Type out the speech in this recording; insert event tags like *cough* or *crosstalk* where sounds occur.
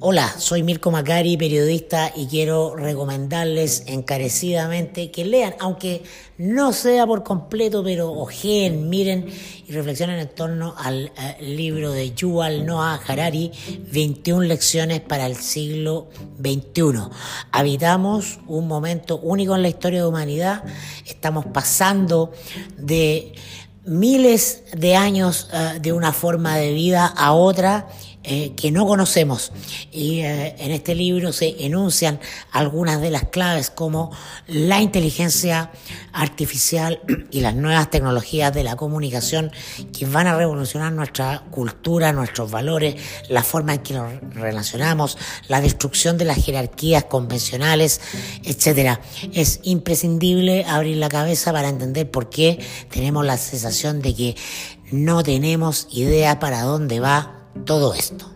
Hola, soy Mirko Macari, periodista, y quiero recomendarles encarecidamente que lean, aunque no sea por completo, pero ojeen, miren y reflexionen en torno al eh, libro de Yuval Noah Harari, 21 lecciones para el siglo XXI. Habitamos un momento único en la historia de la humanidad, estamos pasando de miles de años eh, de una forma de vida a otra eh, que no conocemos. Y eh, en este libro se enuncian algunas de las claves como la inteligencia artificial *clears throat* y las nuevas tecnologías de la comunicación que van a revolucionar nuestra cultura, nuestros valores, la forma en que nos relacionamos, la destrucción de las jerarquías convencionales, etcétera. Es imprescindible abrir la cabeza para entender por qué tenemos la sensación de que no tenemos idea para dónde va todo esto.